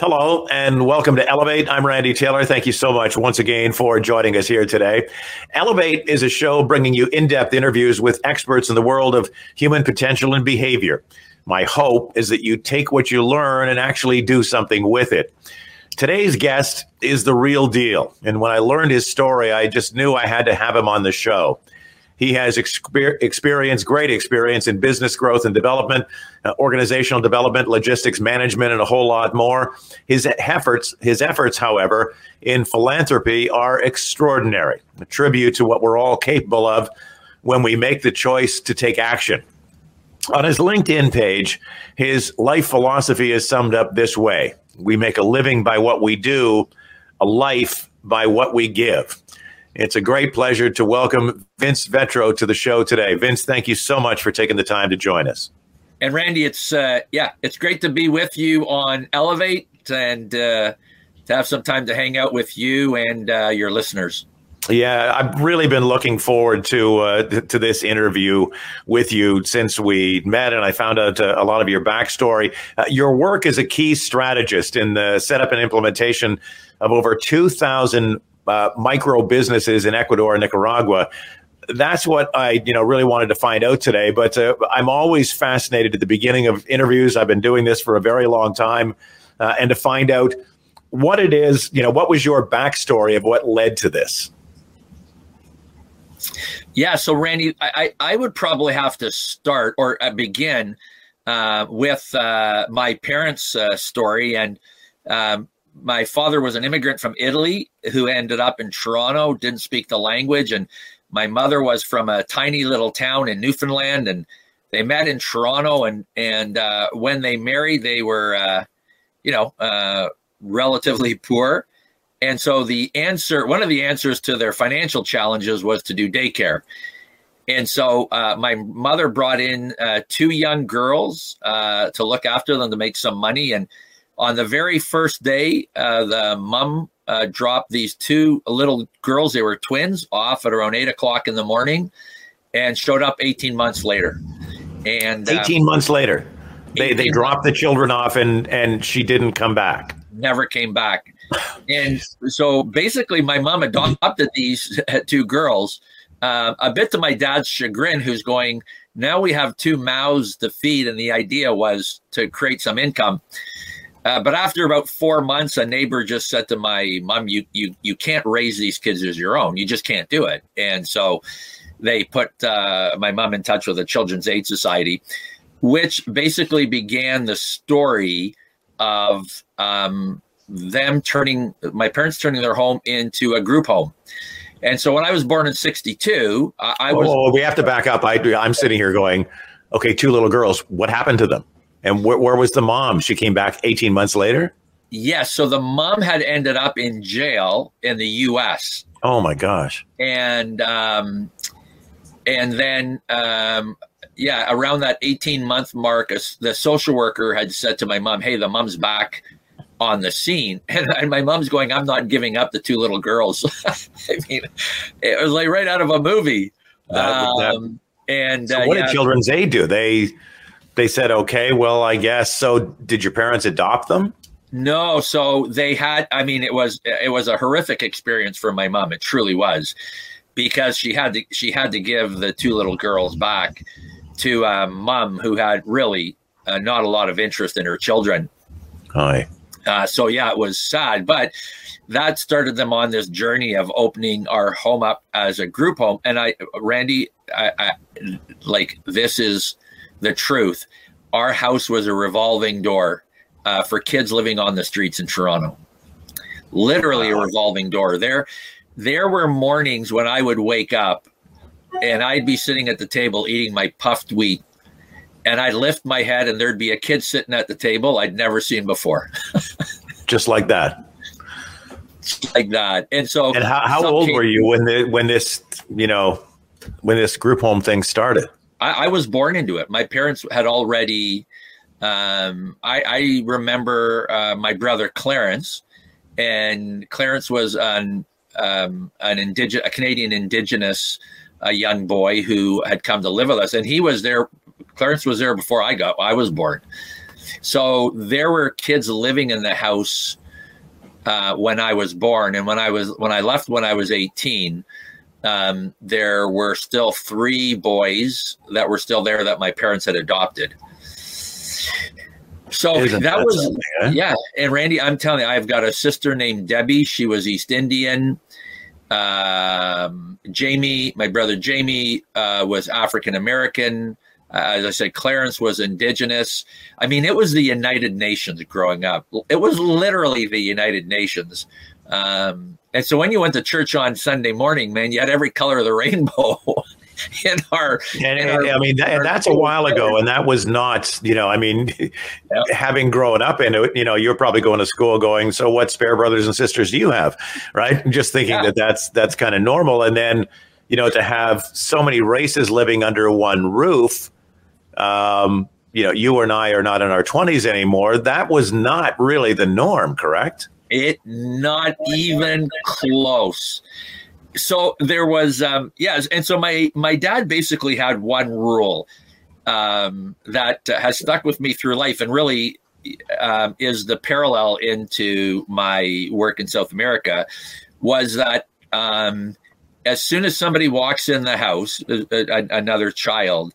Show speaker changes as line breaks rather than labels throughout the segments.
Hello and welcome to Elevate. I'm Randy Taylor. Thank you so much once again for joining us here today. Elevate is a show bringing you in depth interviews with experts in the world of human potential and behavior. My hope is that you take what you learn and actually do something with it. Today's guest is the real deal. And when I learned his story, I just knew I had to have him on the show. He has exper- experience, great experience in business growth and development, uh, organizational development, logistics management, and a whole lot more. His efforts, his efforts, however, in philanthropy are extraordinary. A tribute to what we're all capable of when we make the choice to take action. On his LinkedIn page, his life philosophy is summed up this way: We make a living by what we do, a life by what we give. It's a great pleasure to welcome Vince Vetro to the show today. Vince, thank you so much for taking the time to join us.
And Randy, it's uh, yeah, it's great to be with you on Elevate and uh, to have some time to hang out with you and uh, your listeners.
Yeah, I've really been looking forward to uh, to this interview with you since we met, and I found out uh, a lot of your backstory. Uh, your work as a key strategist in the setup and implementation of over two thousand uh, micro businesses in Ecuador and Nicaragua. That's what I, you know, really wanted to find out today. But uh, I'm always fascinated at the beginning of interviews. I've been doing this for a very long time, uh, and to find out what it is, you know, what was your backstory of what led to this?
Yeah, so Randy, I, I would probably have to start or uh, begin uh, with uh, my parents' uh, story, and um, my father was an immigrant from Italy who ended up in Toronto, didn't speak the language, and my mother was from a tiny little town in Newfoundland, and they met in Toronto, and and uh, when they married, they were, uh, you know, uh, relatively poor, and so the answer, one of the answers to their financial challenges was to do daycare. And so uh, my mother brought in uh, two young girls uh, to look after them to make some money, and on the very first day, uh, the mom uh, dropped these two little girls, they were twins, off at around eight o'clock in the morning and showed up 18 months later. And
uh, 18 months later, they, they dropped months. the children off and, and she didn't come back.
Never came back. and so basically, my mom adopted these two girls. Uh, a bit to my dad's chagrin, who's going, now we have two mouths to feed. And the idea was to create some income. Uh, but after about four months, a neighbor just said to my mom, "You you you can't raise these kids as your own. You just can't do it." And so they put uh, my mom in touch with the Children's Aid Society, which basically began the story of um, them turning my parents turning their home into a group home. And so when I was born in '62, I, I was.
Oh, we have to back up. I, I'm sitting here going, okay, two little girls. What happened to them? And wh- where was the mom? She came back 18 months later?
Yes. So the mom had ended up in jail in the U.S.
Oh my gosh.
And, um, and then, um, yeah, around that 18 month mark, the social worker had said to my mom, Hey, the mom's back on the scene. And, and my mom's going, I'm not giving up the two little girls. I mean, it was like right out of a movie. That, that,
um, and so uh, what yeah, did Children's Aid do? They they said, okay, well, I guess. So did your parents adopt them?
No, so they had. I mean, it was it was a horrific experience for my mom. It truly was, because she had to she had to give the two little girls back to a mom who had really uh, not a lot of interest in her children.
Hi.
Uh, so yeah, it was sad, but that started them on this journey of opening our home up as a group home. And I, Randy, I, I like this is the truth. Our house was a revolving door uh, for kids living on the streets in Toronto. Literally a revolving door. There, there were mornings when I would wake up and I'd be sitting at the table eating my puffed wheat, and I'd lift my head and there'd be a kid sitting at the table I'd never seen before.
Just like that.
like that. And so,
and how, how old were you when the when this you know when this group home thing started?
I, I was born into it. My parents had already. Um, I, I, remember uh, my brother Clarence, and Clarence was an um, an indigenous, a Canadian Indigenous a young boy who had come to live with us, and he was there. Clarence was there before I got. I was born, So there were kids living in the house uh, when I was born, and when I was when I left when I was 18, um, there were still three boys that were still there that my parents had adopted. So Isn't that, that was eh? yeah. And Randy, I'm telling you, I've got a sister named Debbie. She was East Indian. Um, Jamie, my brother Jamie, uh, was African American. Uh, as I said, Clarence was indigenous. I mean, it was the United Nations growing up. It was literally the United Nations. Um, and so when you went to church on Sunday morning, man, you had every color of the rainbow. in our,
and, in our, I mean, and that's a while ago, and that was not, you know, I mean, having grown up in it, you know, you're probably going to school going, so what spare brothers and sisters do you have, right? Just thinking yeah. that that's that's kind of normal, and then, you know, to have so many races living under one roof, um, you know, you and I are not in our 20s anymore. That was not really the norm, correct?
It not even close. So there was um yes and so my my dad basically had one rule um that has stuck with me through life and really um, is the parallel into my work in south america was that um as soon as somebody walks in the house uh, uh another child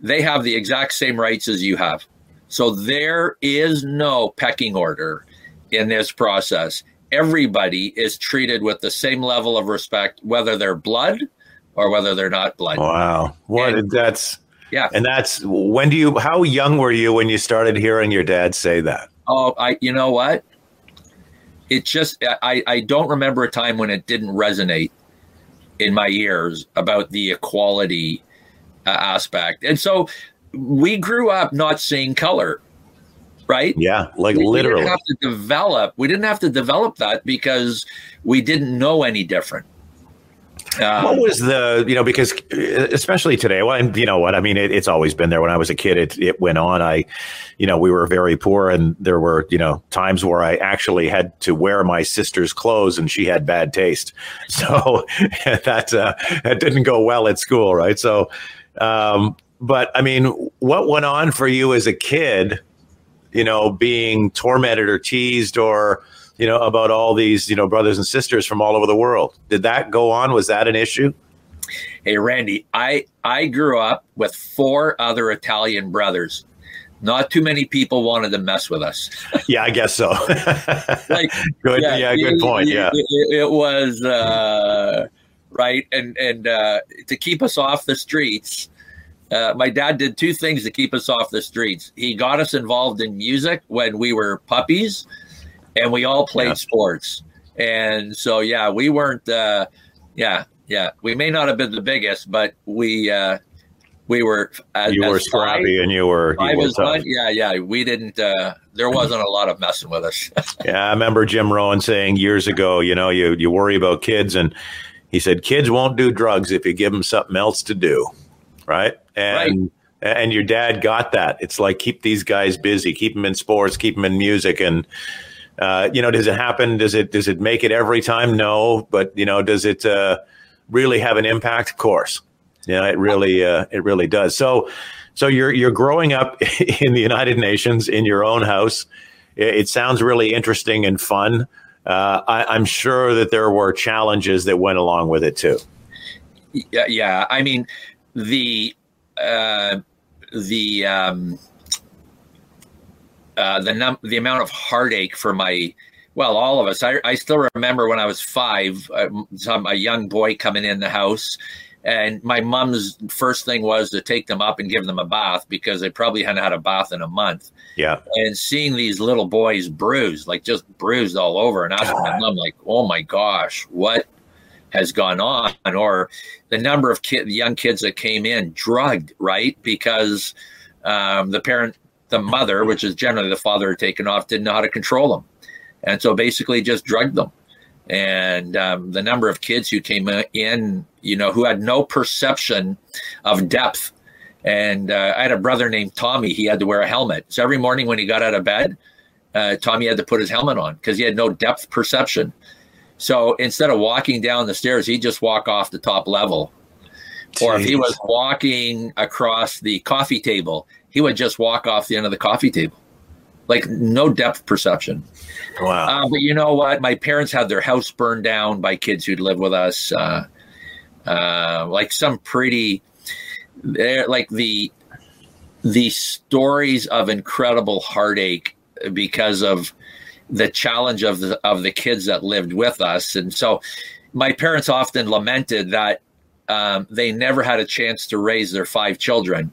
they have the exact same rights as you have. So there is no pecking order in this process everybody is treated with the same level of respect, whether they're blood or whether they're not blood.
Wow. What and, that's yeah. And that's when do you how young were you when you started hearing your dad say that?
Oh, I you know what? It just I I don't remember a time when it didn't resonate in my ears about the equality uh, aspect. And so we grew up not seeing color right?
Yeah, like we, literally.
We didn't have to develop. We didn't have to develop that because we didn't know any different.
Um, what was the you know because especially today well you know what i mean it, it's always been there when i was a kid it, it went on i you know we were very poor and there were you know times where i actually had to wear my sister's clothes and she had bad taste so that uh, that didn't go well at school right so um, but i mean what went on for you as a kid you know, being tormented or teased or, you know, about all these, you know, brothers and sisters from all over the world. Did that go on? Was that an issue?
Hey, Randy, I, I grew up with four other Italian brothers. Not too many people wanted to mess with us.
yeah, I guess so. like, good, yeah, yeah good point. Yeah,
it, it was uh, right, and and uh, to keep us off the streets, uh, my dad did two things to keep us off the streets. He got us involved in music when we were puppies, and we all played yeah. sports. And so, yeah, we weren't. Uh, yeah, yeah, we may not have been the biggest, but we uh, we were.
As, you were scrappy, five, and you were. You were
one, yeah, yeah. We didn't. Uh, there wasn't a lot of messing with us.
yeah, I remember Jim Rohn saying years ago. You know, you you worry about kids, and he said kids won't do drugs if you give them something else to do right? And right. and your dad got that. It's like keep these guys busy, keep them in sports, keep them in music, and uh, you know, does it happen? Does it does it make it every time? No, but you know, does it uh, really have an impact? Of course, yeah, it really uh, it really does. So. So you're you're growing up in the United Nations in your own house. It, it sounds really interesting and fun. Uh, I, am sure that there were challenges that went along with it too.
Yeah, yeah. I mean, the uh, the um, uh, the num- the amount of heartache for my well, all of us. I, I still remember when I was five, uh, some a young boy coming in the house, and my mom's first thing was to take them up and give them a bath because they probably hadn't had a bath in a month.
Yeah,
and seeing these little boys bruised, like just bruised all over, and asking my mom, like, "Oh my gosh, what has gone on, or the number of kid, young kids that came in drugged, right? Because um, the parent, the mother, which is generally the father taken off, didn't know how to control them. And so basically just drugged them. And um, the number of kids who came in, you know, who had no perception of depth. And uh, I had a brother named Tommy. He had to wear a helmet. So every morning when he got out of bed, uh, Tommy had to put his helmet on because he had no depth perception. So instead of walking down the stairs, he'd just walk off the top level. Jeez. Or if he was walking across the coffee table, he would just walk off the end of the coffee table. like no depth perception.
Wow.
Uh, but you know what? My parents had their house burned down by kids who'd lived with us. Uh, uh, like some pretty, like the the stories of incredible heartache because of the challenge of the of the kids that lived with us, and so my parents often lamented that um, they never had a chance to raise their five children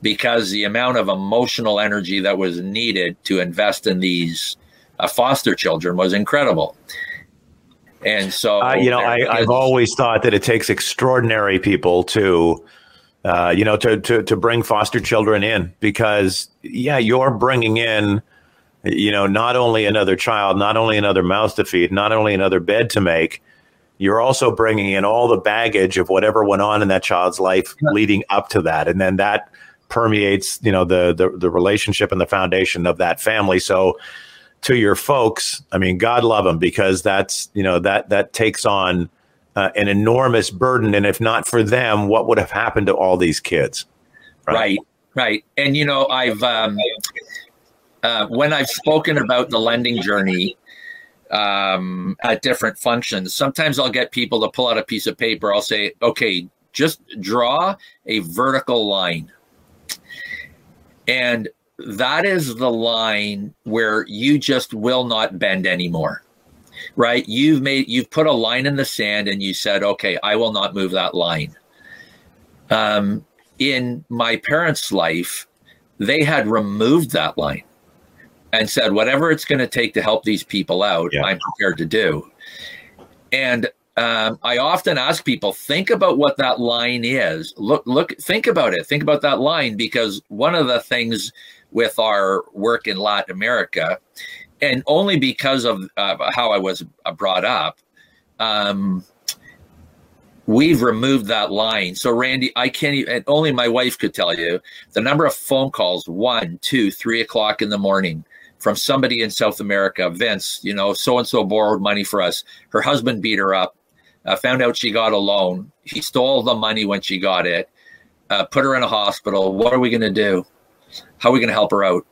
because the amount of emotional energy that was needed to invest in these uh, foster children was incredible. And so,
uh, you know, I, have always thought that it takes extraordinary people to, uh, you know, to, to to bring foster children in because, yeah, you're bringing in, you know, not only another child, not only another mouth to feed, not only another bed to make, you're also bringing in all the baggage of whatever went on in that child's life leading up to that, and then that permeates, you know, the the, the relationship and the foundation of that family. So to your folks, I mean, God love them because that's you know that that takes on uh, an enormous burden, and if not for them, what would have happened to all these kids?
Right, right, right. and you know, I've um, uh, when I've spoken about the lending journey um, at different functions, sometimes I'll get people to pull out a piece of paper. I'll say, okay, just draw a vertical line, and that is the line where you just will not bend anymore right? You've made you've put a line in the sand and you said okay i will not move that line. Um, in my parents life they had removed that line and said whatever it's going to take to help these people out yeah. i'm prepared to do and um, I often ask people think about what that line is. Look, look, think about it. Think about that line because one of the things with our work in Latin America, and only because of uh, how I was brought up, um, we've removed that line. So, Randy, I can't even, only my wife could tell you the number of phone calls one, two, three o'clock in the morning from somebody in South America. Vince, you know, so and so borrowed money for us. Her husband beat her up, uh, found out she got a loan. He stole the money when she got it, uh, put her in a hospital. What are we going to do? How are we going to help her out?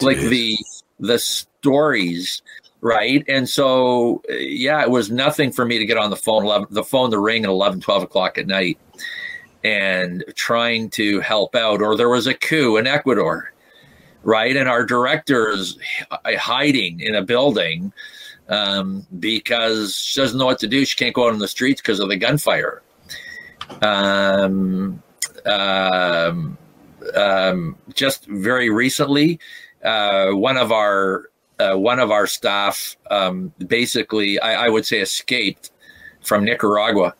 Like the the stories, right? And so, yeah, it was nothing for me to get on the phone, 11, the phone, the ring at 11, 12 o'clock at night and trying to help out. Or there was a coup in Ecuador, right? And our director's hiding in a building um, because she doesn't know what to do. She can't go out on the streets because of the gunfire. Um, um, um, just very recently, uh, one of our uh, one of our staff um, basically, I, I, would say, escaped from Nicaragua,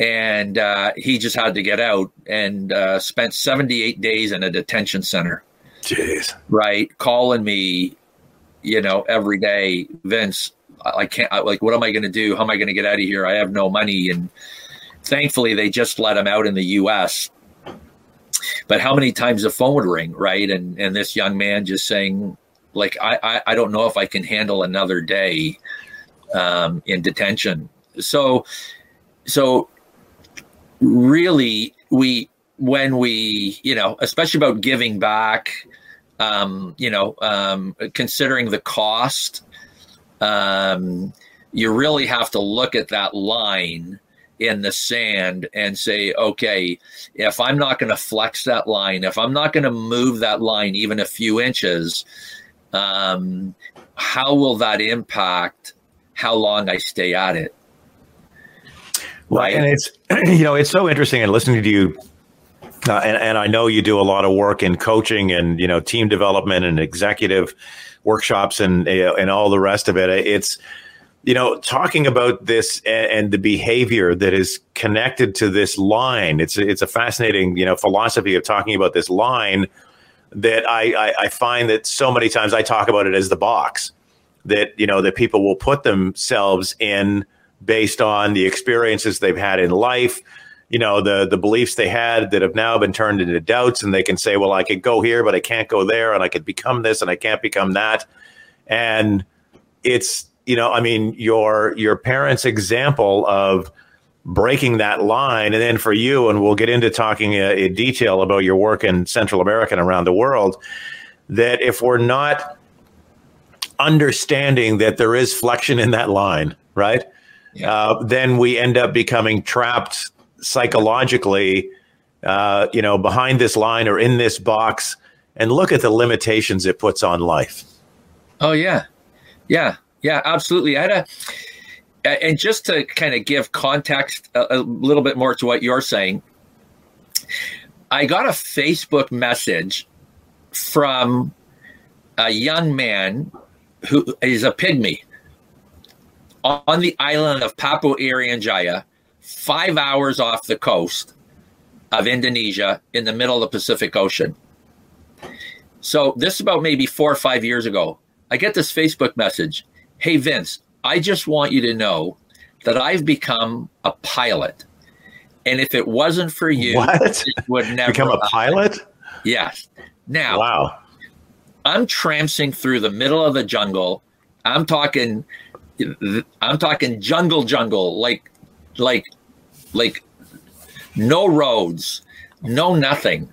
and uh, he just had to get out and uh, spent 78 days in a detention center.
Jeez,
right? Calling me, you know, every day, Vince. I can't. I, like, what am I going to do? How am I going to get out of here? I have no money, and thankfully, they just let him out in the U.S but how many times the phone would ring, right? And and this young man just saying, like, I I, I don't know if I can handle another day um, in detention. So so really we when we you know especially about giving back um, you know um, considering the cost um, you really have to look at that line in the sand and say, okay, if I'm not going to flex that line, if I'm not going to move that line even a few inches, um, how will that impact how long I stay at it?
Right. And it's, you know, it's so interesting and listening to you. Uh, and, and I know you do a lot of work in coaching and, you know, team development and executive workshops and, and all the rest of it. It's, you know, talking about this and, and, the behavior that is connected to this line, it's it's a fascinating, you know, philosophy of talking about this line that I, I, I find that so many times I talk about it as the box that you know that people will put themselves in based on the experiences they've had in life, you know, the the beliefs they had that have now been turned into doubts, and they can say, well, I could go here, but I can't go there, and I could become this, and I can't become that, and it's you know, I mean, your your parents' example of breaking that line, and then for you, and we'll get into talking uh, in detail about your work in Central America and around the world. that if we're not understanding that there is flexion in that line, right? Yeah. Uh, then we end up becoming trapped psychologically, uh, you know, behind this line or in this box. And look at the limitations it puts on life.
Oh yeah, yeah, yeah, absolutely. I had a and just to kind of give context a, a, little bit more to what you're saying, I got a Facebook message from a young man who is a pygmy on the island of Papua Irian five hours off the coast of Indonesia in the middle of the Pacific Ocean. So this is about maybe four or five years ago. I get this Facebook message. Hey, Vince, I just want you to know that I've become a pilot. And if it wasn't for you,
what? it would never become a pilot.
Yes. Now,
wow.
I'm tramping through the middle of the jungle. I'm talking, I'm talking jungle, jungle, like, like, like, no roads, no nothing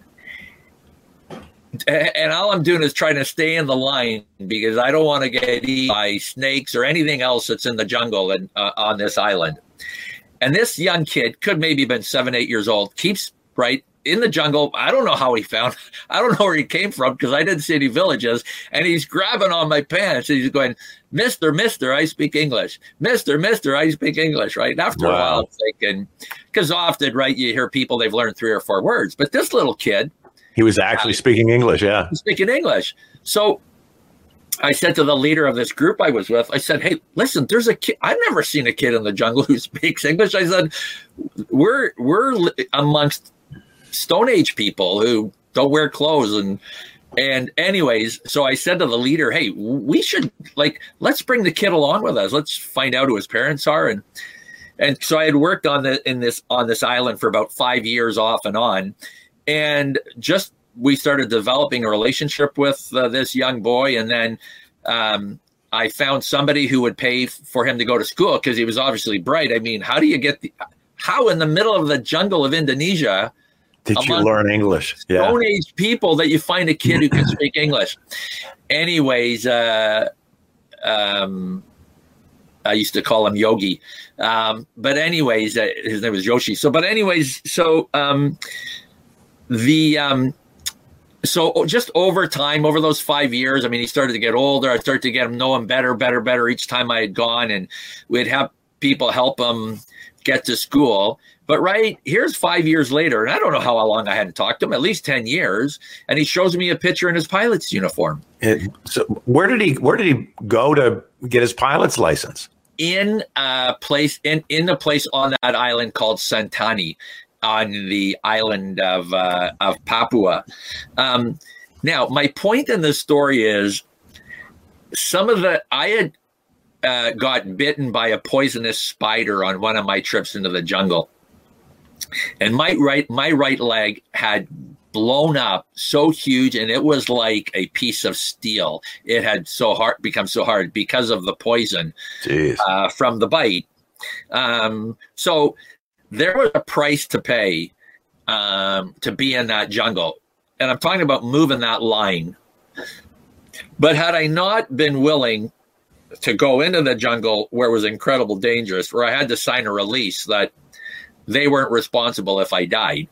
and all I'm doing is trying to stay in the line because I don't want to get eaten by snakes or anything else that's in the jungle and uh, on this island. And this young kid could maybe been seven, eight years old, keeps right in the jungle. I don't know how he found. I don't know where he came from because I didn't see any villages. And he's grabbing on my pants. And he's going, "Mister, Mister, I speak English. Mister, Mister, I speak English." Right. And after wow. a while, I'm thinking, because often, right, you hear people they've learned three or four words, but this little kid
he was actually speaking English. Yeah.
Speaking English. So I said to the leader of this group I was with, I said, Hey, listen, there's a kid. I've never seen a kid in the jungle who speaks English. I said, we're, we're amongst stone age people who don't wear clothes and, and anyways, so I said to the leader, Hey, we should like, let's bring the kid along with us. Let's find out who his parents are. And, and so I had worked on the, in this, on this island for about five years off and on and just we started developing a relationship with uh, this young boy and then um, i found somebody who would pay for him to go to school because he was obviously bright i mean how do you get the how in the middle of the jungle of indonesia
did you learn english
yeah stone age people that you find a kid who can speak english anyways uh, um, I used to call him Yogi. Um, but anyways, uh, his name was Yoshi. So, but anyways, so um, the um, so just over time, over those five years, I mean, he started to get older. I started to get him know him better, better, better each time I had gone, and we'd have people help him get to school. But right here's five years later, and I don't know how long I hadn't talked to him, at least ten years, and he shows me a picture in his pilot's uniform.
It, so where did he where did he go to get his pilot's license?
In a place in in a place on that island called Sentani, on the island of uh, of Papua. Um, now, my point in this story is some of the I had uh, got bitten by a poisonous spider on one of my trips into the jungle, and my right my right leg had blown up so huge and it was like a piece of steel it had so hard become so hard because of the poison uh, from the bite um, so there was a price to pay um, to be in that jungle. And I'm talking about moving that line. But had I not been willing to go into the jungle where it was incredible dangerous, where I had to sign a release that they weren't responsible if I died.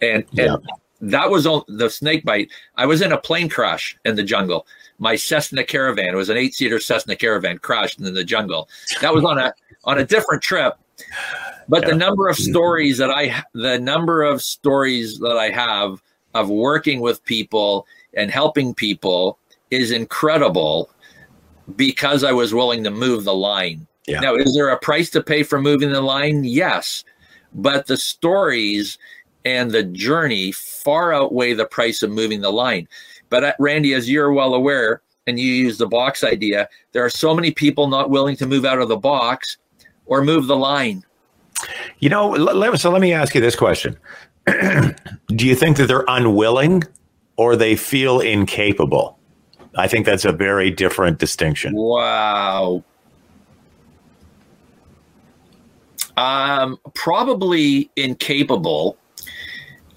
And, yeah. and that was on the snake bite. I was in a plane crash in the jungle. My Cessna caravan, it was an eight seater Cessna caravan crashed in the jungle. That was on a, on a different trip but yeah. the number of mm-hmm. stories that I, the number of stories that I have of working with people and helping people is incredible because I was willing to move the line. Yeah. Now, is there a price to pay for moving the line? Yes. But the stories and the journey far outweigh the price of moving the line. But uh, Randy, as you're well aware, and you use the box idea, there are so many people not willing to move out of the box or move the line.
You know, so let me ask you this question. Do you think that they're unwilling or they feel incapable? I think that's a very different distinction.
Wow. Um, probably incapable.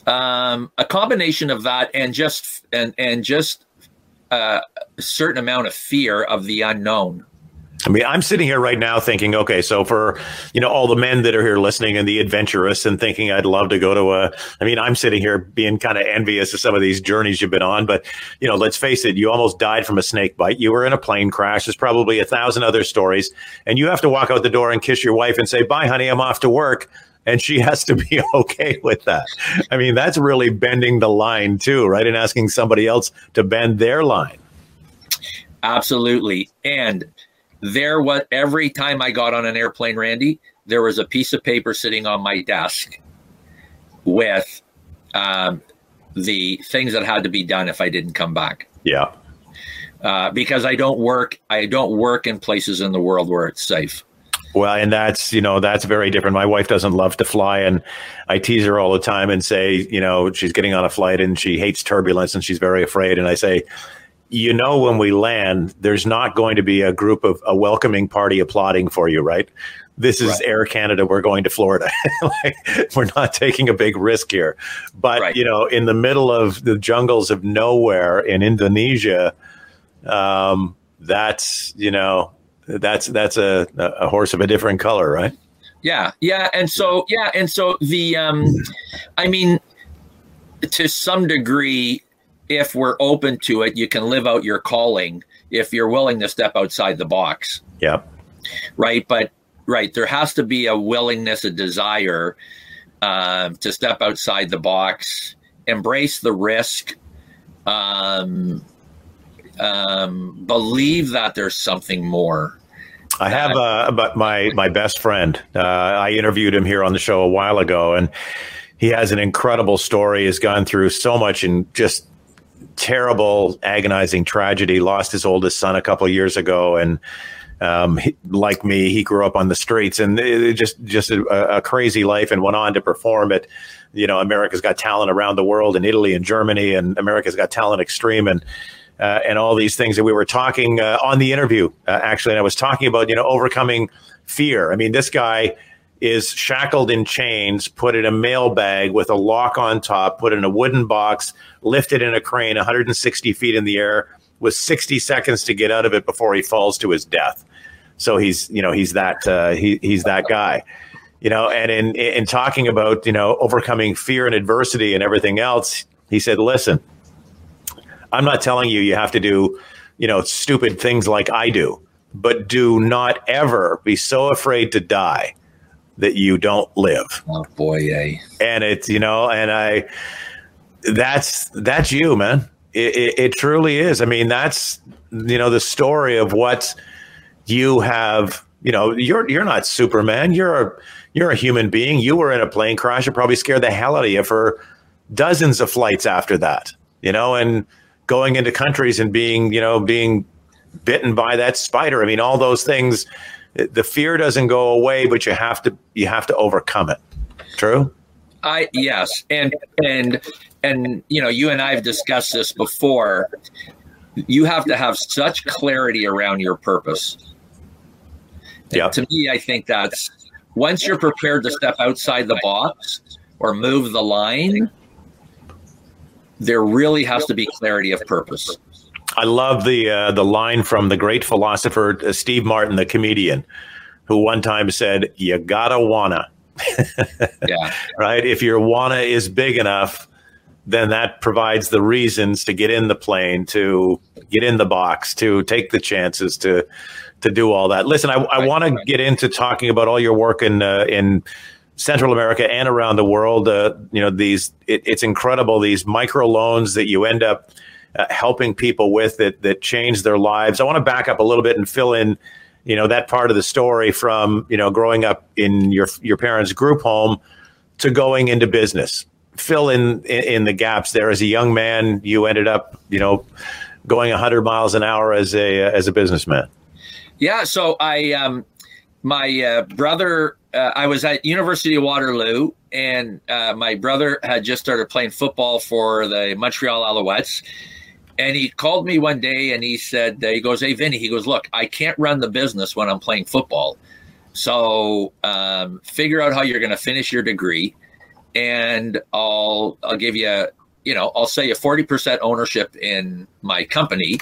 Um, a combination of that and just and and just a, a certain amount of fear of the unknown.
I mean, I'm sitting here right now thinking, okay, so for you know all the men that are here listening and the adventurous and thinking I'd love to go to a. I mean, I'm sitting here being kind of envious of some of these journeys you've been on, but you know, let's face it, you almost died from a snake bite. You were in a plane crash. There's probably a thousand other stories, and you have to walk out the door and kiss your wife and say, "Bye, honey, I'm off to work." and she has to be okay with that. I mean, that's really bending the line too, right? And asking somebody else to bend their line.
Absolutely. And there was every time I got on an airplane, Randy, there was a piece of paper sitting on my desk with um, the things that had to be done if I didn't come back.
Yeah.
Uh, because I don't work, I don't work in places in the world where it's safe.
Well, and that's you know that's very different. My wife doesn't love to fly, and I tease her all the time and say, you know, she's getting on a flight and she hates turbulence and she's very afraid. And I say, you know, when we land, there's not going to be a group of a welcoming party applauding for you, right? This is right. Air Canada. We're going to Florida. like, we're not taking a big risk here. But right. you know, in the middle of the jungles of nowhere in Indonesia, um, that's you know that's that's a, a horse of a different color, right?
Yeah, yeah, and so yeah, and so the um, I mean, to some degree, if we're open to it, you can live out your calling if you're willing to step outside the box.
Yeah.
Right, but right, there has to be a willingness, a desire um, to step outside the box, embrace the risk. Um, um, believe that there's something more.
I have uh, but my my best friend. Uh, I interviewed him here on the show a while ago, and he has an incredible story. Has gone through so much and just terrible, agonizing tragedy. Lost his oldest son a couple years ago, and um, he, like me, he grew up on the streets, and it, just just a, a, crazy life, and went on to perform at you know America's Got Talent around the world in Italy and Germany, and America's Got Talent Extreme, and uh, and all these things that we were talking uh, on the interview. Uh, actually, and I was talking about you know overcoming fear. I mean, this guy is shackled in chains, put in a mail bag with a lock on top, put in a wooden box, lifted in a crane 160 feet in the air, with 60 seconds to get out of it before he falls to his death. So he's you know he's that uh, he, he's that guy. You know, and in in talking about you know overcoming fear and adversity and everything else, he said, "Listen, I'm not telling you you have to do, you know, stupid things like I do, but do not ever be so afraid to die that you don't live.
Oh boy, yay.
And it's, you know, and I, that's, that's you, man. It, it, it truly is. I mean, that's, you know, the story of what you have, you know, you're, you're not Superman. You're a, you're a human being. You were in a plane crash. It probably scared the hell out of you for dozens of flights after that, you know, and, going into countries and being, you know, being bitten by that spider. I mean, all those things. The fear doesn't go away, but you have to you have to overcome it. True.
I yes, and and and you know, you and I have discussed this before. You have to have such clarity around your purpose. Yeah. To me, I think that's once you're prepared to step outside the box or move the line, there really has to be clarity of purpose.
I love the uh, the line from the great philosopher uh, Steve Martin, the comedian, who one time said, "You gotta wanna." yeah. Right. If your wanna is big enough, then that provides the reasons to get in the plane, to get in the box, to take the chances, to to do all that. Listen, I, I want to get into talking about all your work in uh, in Central America and around the world. Uh, you know, these it, it's incredible these micro loans that you end up uh, helping people with that that change their lives. I want to back up a little bit and fill in, you know, that part of the story from you know growing up in your your parents' group home to going into business. Fill in, in in the gaps there. As a young man, you ended up, you know, going 100 miles an hour as a as a businessman.
Yeah, so I um my uh, brother uh, I was at University of Waterloo, and uh, my brother had just started playing football for the Montreal Alouettes. And he called me one day and he said, uh, he goes, Hey, Vinny, he goes, Look, I can't run the business when I'm playing football. So um, figure out how you're going to finish your degree, and I'll I'll give you you know, I'll say a 40% ownership in my company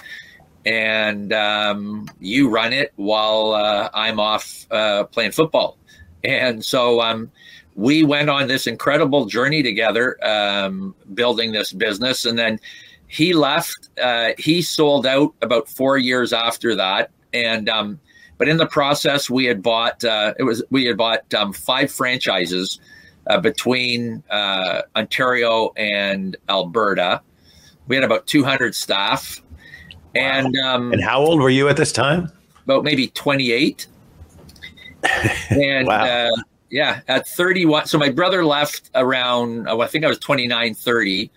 and um, you run it while uh, I'm off uh, playing football. And so um, we went on this incredible journey together, um, building this business. And then he left. Uh, he sold out about four years after that. And um, but in the process, we had bought uh, it was we had bought um, five franchises uh, between uh, Ontario and Alberta. We had about 200 staff and um,
and how old were you at this time?
About maybe 28. and wow. uh, yeah, at 31. So my brother left around, oh, I think I was 29, 30.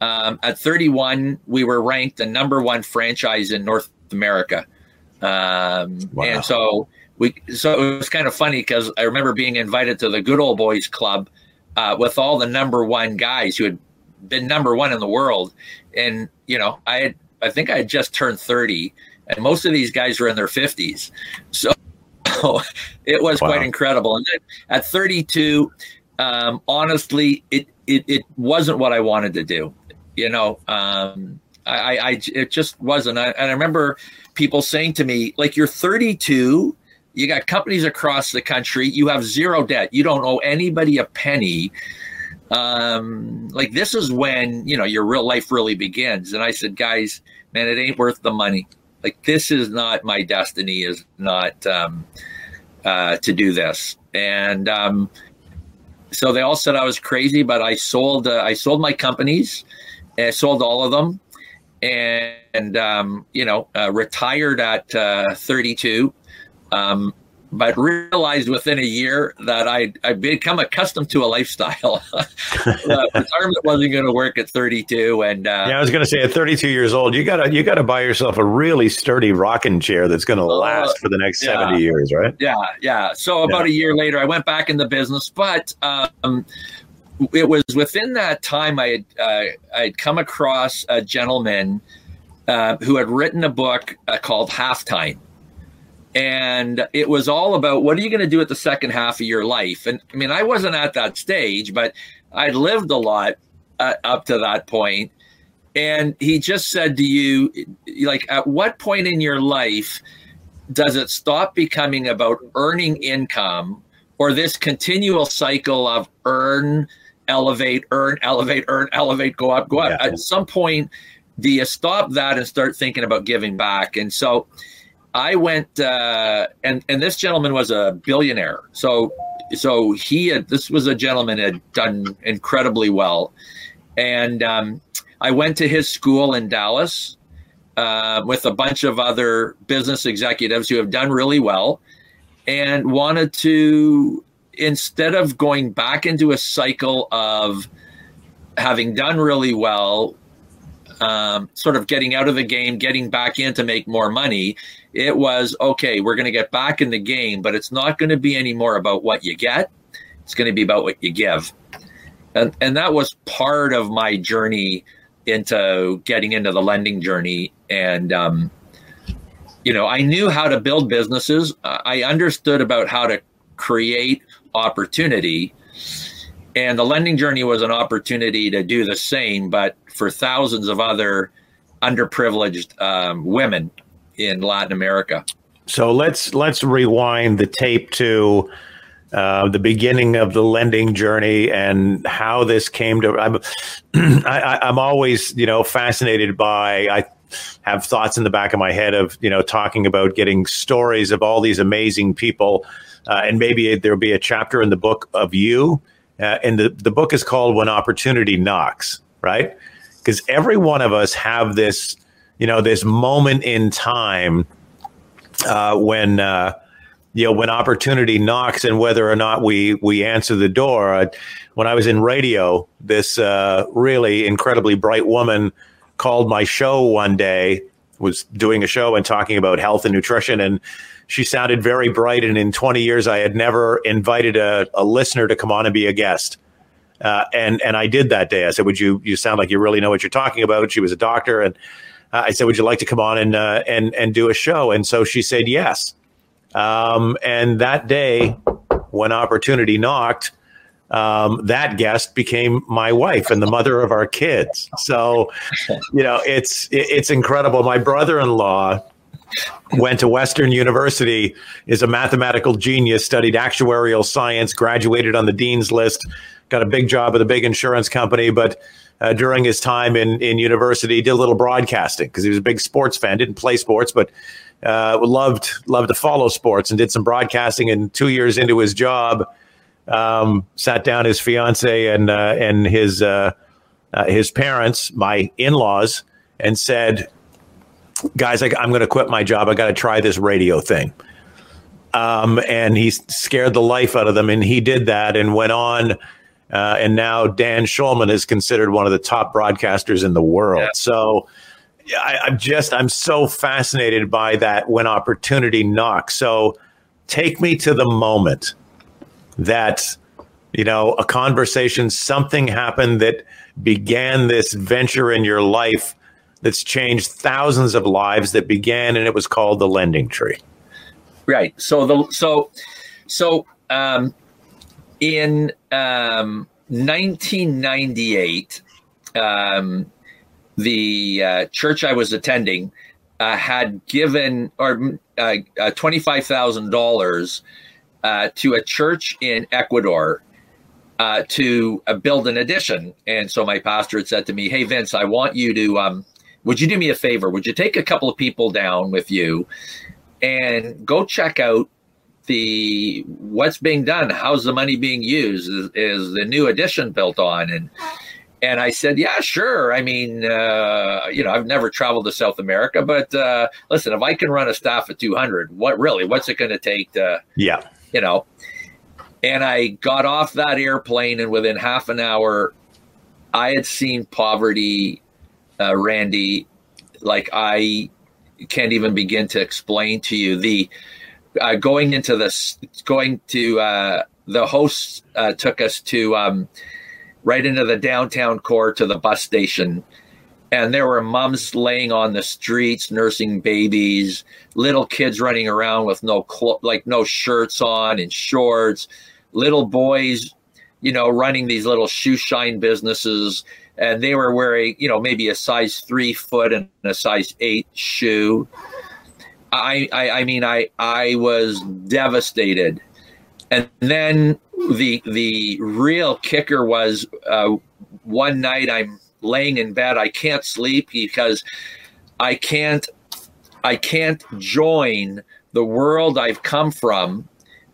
Um, at 31, we were ranked the number one franchise in North America. Um, wow. And so we, so it was kind of funny because I remember being invited to the Good Old Boys Club uh, with all the number one guys who had been number one in the world. And, you know, I had I think I had just turned 30, and most of these guys were in their 50s. So it was wow. quite incredible. And at 32, um, honestly, it, it, it wasn't what I wanted to do. You know, um, I, I, it just wasn't. I, and I remember people saying to me, like, you're 32, you got companies across the country, you have zero debt, you don't owe anybody a penny um, like this is when you know your real life really begins. And I said, guys, man, it ain't worth the money. Like this is not my destiny. Is not um, uh, to do this. And um, so they all said I was crazy, but I sold. Uh, I sold my companies. I sold all of them, and, and um, you know, uh, retired at uh, 32. Um, but realized within a year that I I become accustomed to a lifestyle. uh, retirement wasn't going to work at 32, and uh,
yeah, I was going to say at 32 years old, you gotta you gotta buy yourself a really sturdy rocking chair that's going to uh, last for the next yeah, 70 years, right?
Yeah, yeah. So about yeah. a year later, I went back in the business, but. Um, it was within that time I had uh, I had come across a gentleman uh, who had written a book uh, called Halftime, and it was all about what are you going to do at the second half of your life and i mean i wasn't at that stage but i'd lived a lot uh, up to that point. point and he just said to you like at what point in your life does it stop becoming about earning income or this continual cycle of earn elevate earn elevate earn elevate go up go up yeah. at some point do you stop that and start thinking about giving back and so I went, uh, and and this gentleman was a billionaire. So so he had this was a gentleman had done incredibly well, and um, I went to his school in Dallas uh, with a bunch of other business executives who have done really well, and wanted to instead of going back into a cycle of having done really well um, sort of getting out of the game, getting back in to make more money. It was okay, we're going to get back in the game, but it's not going to be any more about what you get. It's going to be about what you give. And, and that was part of my journey into getting into the lending journey. And, um, you know, I knew how to build businesses. I understood about how to create opportunity. And the lending journey was an opportunity to do the same, but for thousands of other underprivileged um, women in Latin America.
So let's let's rewind the tape to uh, the beginning of the lending journey and how this came to. I'm I, I'm always you know fascinated by I have thoughts in the back of my head of you know talking about getting stories of all these amazing people, uh, and maybe there'll be a chapter in the book of you. Uh, and the, the book is called When Opportunity Knocks, right? Because every one of us have this you know, this moment in time uh, when uh, you know when opportunity knocks and whether or not we we answer the door. Uh, when I was in radio, this uh, really incredibly bright woman called my show one day. Was doing a show and talking about health and nutrition, and she sounded very bright. And in 20 years, I had never invited a, a listener to come on and be a guest. Uh, and and I did that day. I said, "Would you? You sound like you really know what you're talking about." She was a doctor, and uh, I said, "Would you like to come on and uh, and and do a show?" And so she said yes. Um, and that day, when opportunity knocked, um, that guest became my wife and the mother of our kids. So, you know, it's it's incredible. My brother-in-law went to Western University, is a mathematical genius, studied actuarial science, graduated on the dean's list, got a big job at a big insurance company, but uh, during his time in, in university, did a little broadcasting because he was a big sports fan. Didn't play sports, but uh, loved loved to follow sports and did some broadcasting. And two years into his job, um, sat down his fiance and uh, and his uh, uh, his parents, my in laws, and said, "Guys, I, am going to quit my job. I got to try this radio thing." Um, and he scared the life out of them, and he did that and went on uh, and now Dan Shulman is considered one of the top broadcasters in the world. Yeah. So I, I'm just, I'm so fascinated by that when opportunity knocks. So take me to the moment that, you know, a conversation, something happened that began this venture in your life that's changed thousands of lives that began and it was called the lending tree.
Right. So the, so, so, um, in um, 1998, um, the uh, church I was attending uh, had given or uh, uh twenty-five thousand dollars uh, to a church in Ecuador uh, to build an addition. And so my pastor had said to me, "Hey Vince, I want you to. Um, would you do me a favor? Would you take a couple of people down with you and go check out the what's being done? How's the money being used? Is, is the new addition built on? And and i said yeah sure. I mean uh, you know i've never traveled to south america but uh, listen if i can run a staff of 200 what really what's it going to take to
yeah.
you know? And i got off that airplane and within half an hour i had seen poverty uh, randy like i can't even begin to explain to you the uh, going into this, going to uh, the host uh, took us to um, right into the downtown core to the bus station. And there were moms laying on the streets, nursing babies, little kids running around with no clo- like no shirts on and shorts, little boys, you know, running these little shoe shine businesses, and they were wearing, you know, maybe a size three foot and a size eight shoe I, I, I mean, I, I was devastated. And then the, the real kicker was uh, one night I'm laying in bed. I can't sleep because I can't, I can't join the world I've come from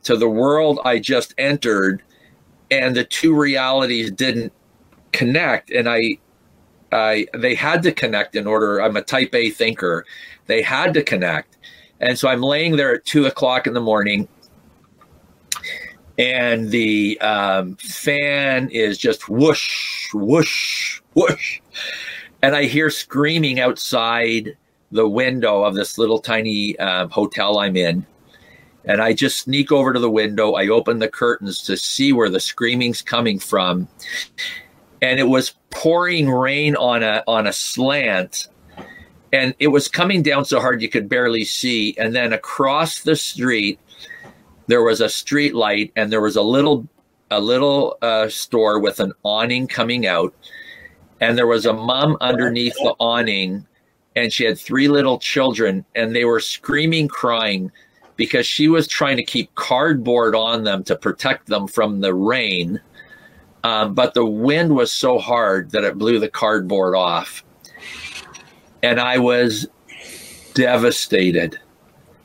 to the world I just entered, and the two realities didn't connect. And I, I, they had to connect in order. I'm a Type A thinker. They had to connect, and so I'm laying there at two o'clock in the morning, and the um, fan is just whoosh, whoosh, whoosh. And I hear screaming outside the window of this little tiny uh, hotel I'm in. And I just sneak over to the window. I open the curtains to see where the screaming's coming from. And it was pouring rain on a on a slant and it was coming down so hard you could barely see. And then across the street, there was a street light, and there was a little a little uh, store with an awning coming out, and there was a mom underneath the awning, and she had three little children, and they were screaming, crying because she was trying to keep cardboard on them to protect them from the rain. Um, but the wind was so hard that it blew the cardboard off and I was devastated.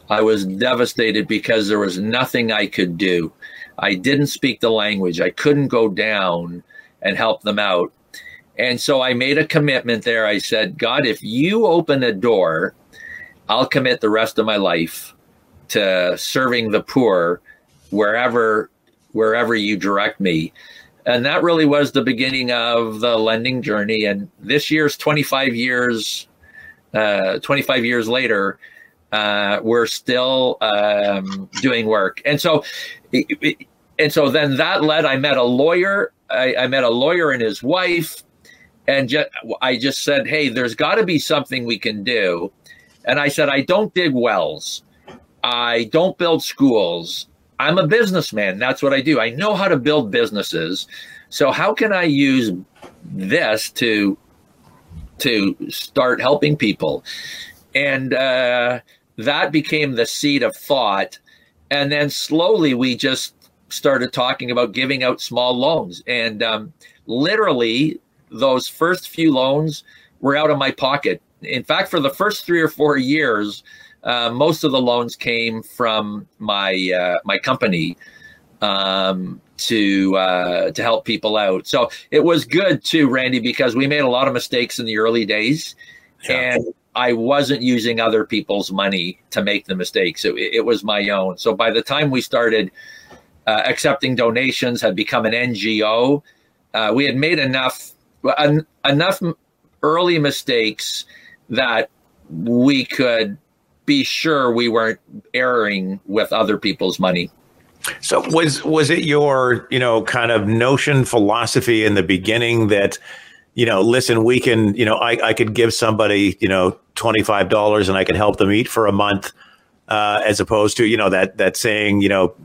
I was devastated because there was nothing I could do. I didn't speak the language. I couldn't go down and help them out. And so I made a commitment there. I said, God, if you open a door, I'll commit the rest of my life to serving the poor wherever wherever you direct me. And that really was the beginning of the lending journey. And this year's 25 years uh, 25 years later, uh, we're still um, doing work. And so, and so then that led. I met a lawyer. I, I met a lawyer and his wife, and just, I just said, "Hey, there's got to be something we can do." And I said, "I don't dig wells. I don't build schools. I'm a businessman. That's what I do. I know how to build businesses. So how can I use this to to start helping people? And uh, that became the seed of thought. And then slowly we just started talking about giving out small loans. And um, literally, those first few loans were out of my pocket. In fact, for the first three or four years, uh, most of the loans came from my uh, my company um, to uh, to help people out. So it was good too, Randy, because we made a lot of mistakes in the early days, yeah. and I wasn't using other people's money to make the mistakes. It, it was my own. So by the time we started uh, accepting donations, had become an NGO, uh, we had made enough en- enough early mistakes that we could be sure we weren't erring with other people's money.
So was was it your you know kind of notion philosophy in the beginning that you know listen we can you know I, I could give somebody you know twenty five dollars and I can help them eat for a month uh, as opposed to you know that that saying you know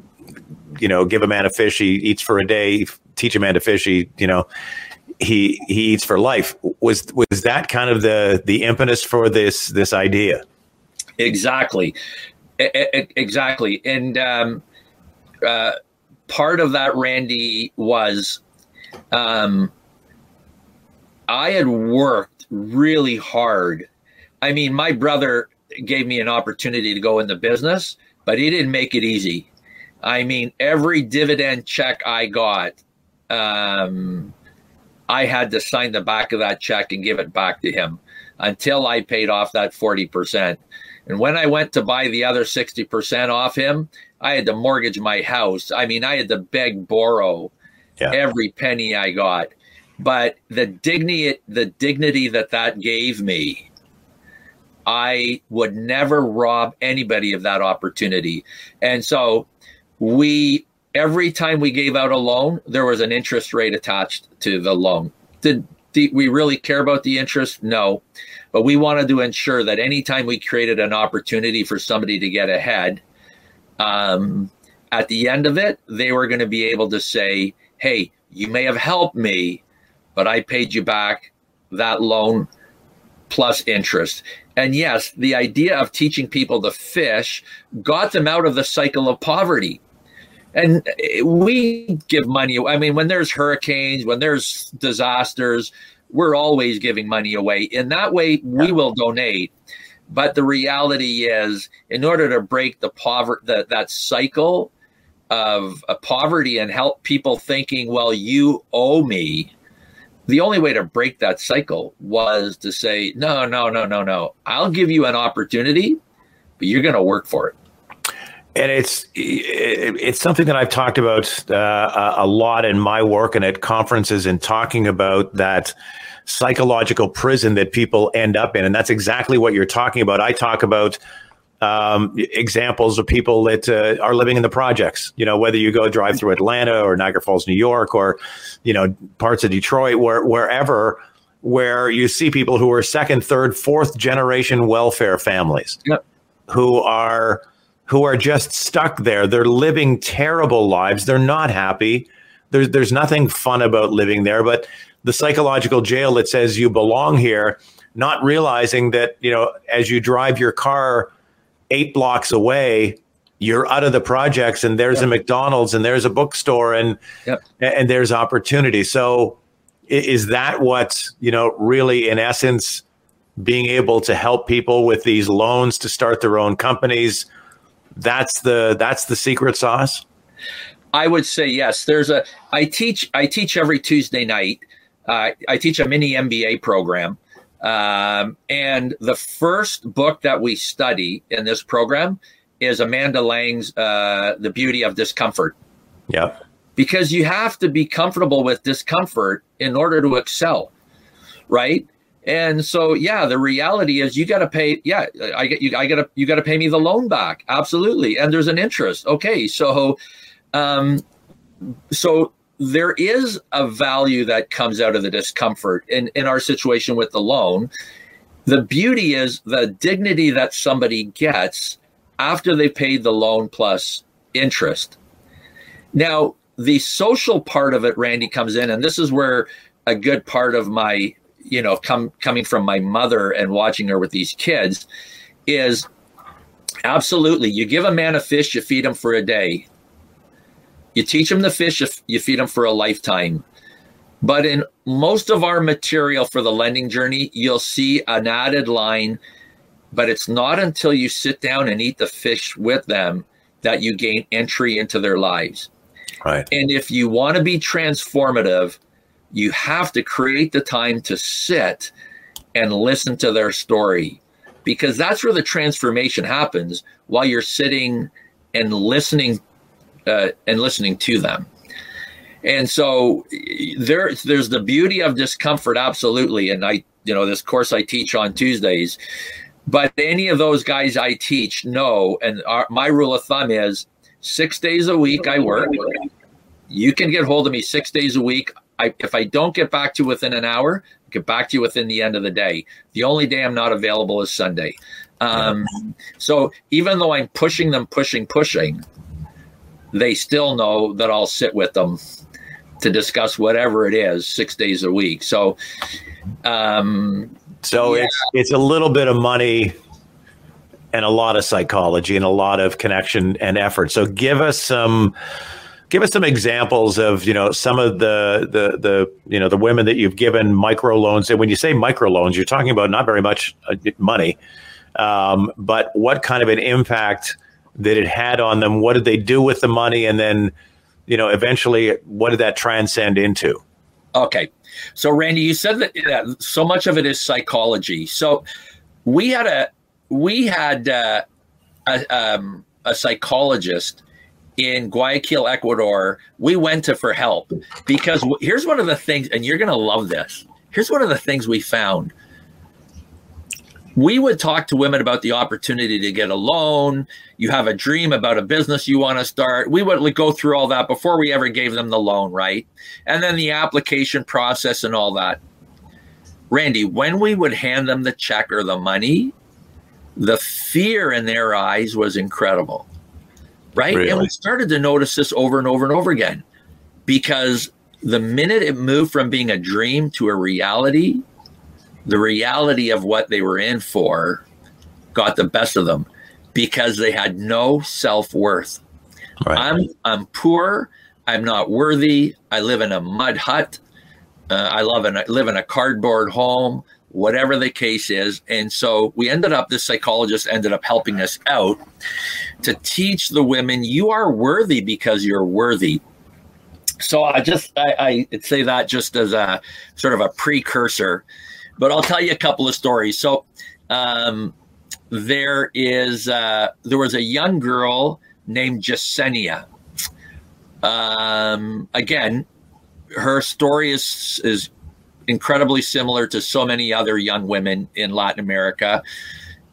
you know give a man a fish he eats for a day teach a man to fish he you know he he eats for life was was that kind of the the impetus for this this idea
exactly. Exactly. And um, uh, part of that randy was um, i had worked really hard. I mean my brother gave me an opportunity to go in the business but he didn't make it easy. I mean every dividend check i got um, I had to sign the back of that check and give it back to him until I paid off that 40%. And when I went to buy the other 60% off him, I had to mortgage my house. I mean, I had to beg, borrow yeah. every penny I got. But the dignity, the dignity that that gave me, I would never rob anybody of that opportunity. And so we every time we gave out a loan, there was an interest rate attached to the loan. Did, did we really care about the interest? No. But we wanted to ensure that anytime we created an opportunity for somebody to get ahead, um, at the end of it, they were going to be able to say, hey, you may have helped me, but I paid you back that loan plus interest. And yes, the idea of teaching people to fish got them out of the cycle of poverty and we give money. I mean, when there's hurricanes, when there's disasters, we're always giving money away. In that way, we will donate. But the reality is, in order to break the poverty, that that cycle of uh, poverty and help people thinking, well, you owe me. The only way to break that cycle was to say, no, no, no, no, no. I'll give you an opportunity, but you're going to work for it
and it's it's something that I've talked about uh, a lot in my work and at conferences and talking about that psychological prison that people end up in, and that's exactly what you're talking about. I talk about um, examples of people that uh, are living in the projects. You know, whether you go drive through Atlanta or Niagara Falls, New York, or you know parts of Detroit, where wherever where you see people who are second, third, fourth generation welfare families yep. who are who are just stuck there. They're living terrible lives. They're not happy. There's there's nothing fun about living there, but the psychological jail that says you belong here, not realizing that, you know, as you drive your car 8 blocks away, you're out of the projects and there's yep. a McDonald's and there's a bookstore and yep. and there's opportunity. So is that what, you know, really in essence being able to help people with these loans to start their own companies, that's the that's the secret sauce
i would say yes there's a i teach i teach every tuesday night uh, i teach a mini mba program um, and the first book that we study in this program is amanda lang's uh, the beauty of discomfort
yeah
because you have to be comfortable with discomfort in order to excel right and so, yeah, the reality is you got to pay. Yeah, I get you. I got to you got to pay me the loan back. Absolutely, and there's an interest. Okay, so, um, so there is a value that comes out of the discomfort in in our situation with the loan. The beauty is the dignity that somebody gets after they paid the loan plus interest. Now, the social part of it, Randy, comes in, and this is where a good part of my, you know, come coming from my mother and watching her with these kids is absolutely you give a man a fish, you feed him for a day. You teach them the fish, if you feed them for a lifetime. But in most of our material for the lending journey, you'll see an added line, but it's not until you sit down and eat the fish with them that you gain entry into their lives.
Right.
And if you want to be transformative, you have to create the time to sit and listen to their story because that's where the transformation happens while you're sitting and listening uh, and listening to them. And so there, there's the beauty of discomfort, absolutely. And I, you know, this course I teach on Tuesdays, but any of those guys I teach know, and our, my rule of thumb is six days a week I work. You can get hold of me six days a week. I, if I don't get back to you within an hour, get back to you within the end of the day. The only day I'm not available is Sunday. Um, so even though I'm pushing them, pushing, pushing, they still know that I'll sit with them to discuss whatever it is six days a week. So, um,
so yeah. it's it's a little bit of money and a lot of psychology and a lot of connection and effort. So give us some give us some examples of you know some of the the the you know the women that you've given micro loans and when you say micro loans you're talking about not very much uh, money um, but what kind of an impact that it had on them what did they do with the money and then you know eventually what did that transcend into
okay so randy you said that so much of it is psychology so we had a we had uh, a, um, a psychologist in Guayaquil, Ecuador, we went to for help because here's one of the things, and you're going to love this. Here's one of the things we found. We would talk to women about the opportunity to get a loan. You have a dream about a business you want to start. We would go through all that before we ever gave them the loan, right? And then the application process and all that. Randy, when we would hand them the check or the money, the fear in their eyes was incredible right? Really? And we started to notice this over and over and over again because the minute it moved from being a dream to a reality, the reality of what they were in for got the best of them because they had no self worth. Right. I'm I'm poor. I'm not worthy. I live in a mud hut. Uh, I love and live in a cardboard home whatever the case is. And so we ended up, this psychologist ended up helping us out to teach the women you are worthy because you're worthy. So I just, I, I say that just as a sort of a precursor, but I'll tell you a couple of stories. So, um, there is, uh, there was a young girl named Jasenia. Um, again, her story is is incredibly similar to so many other young women in Latin America.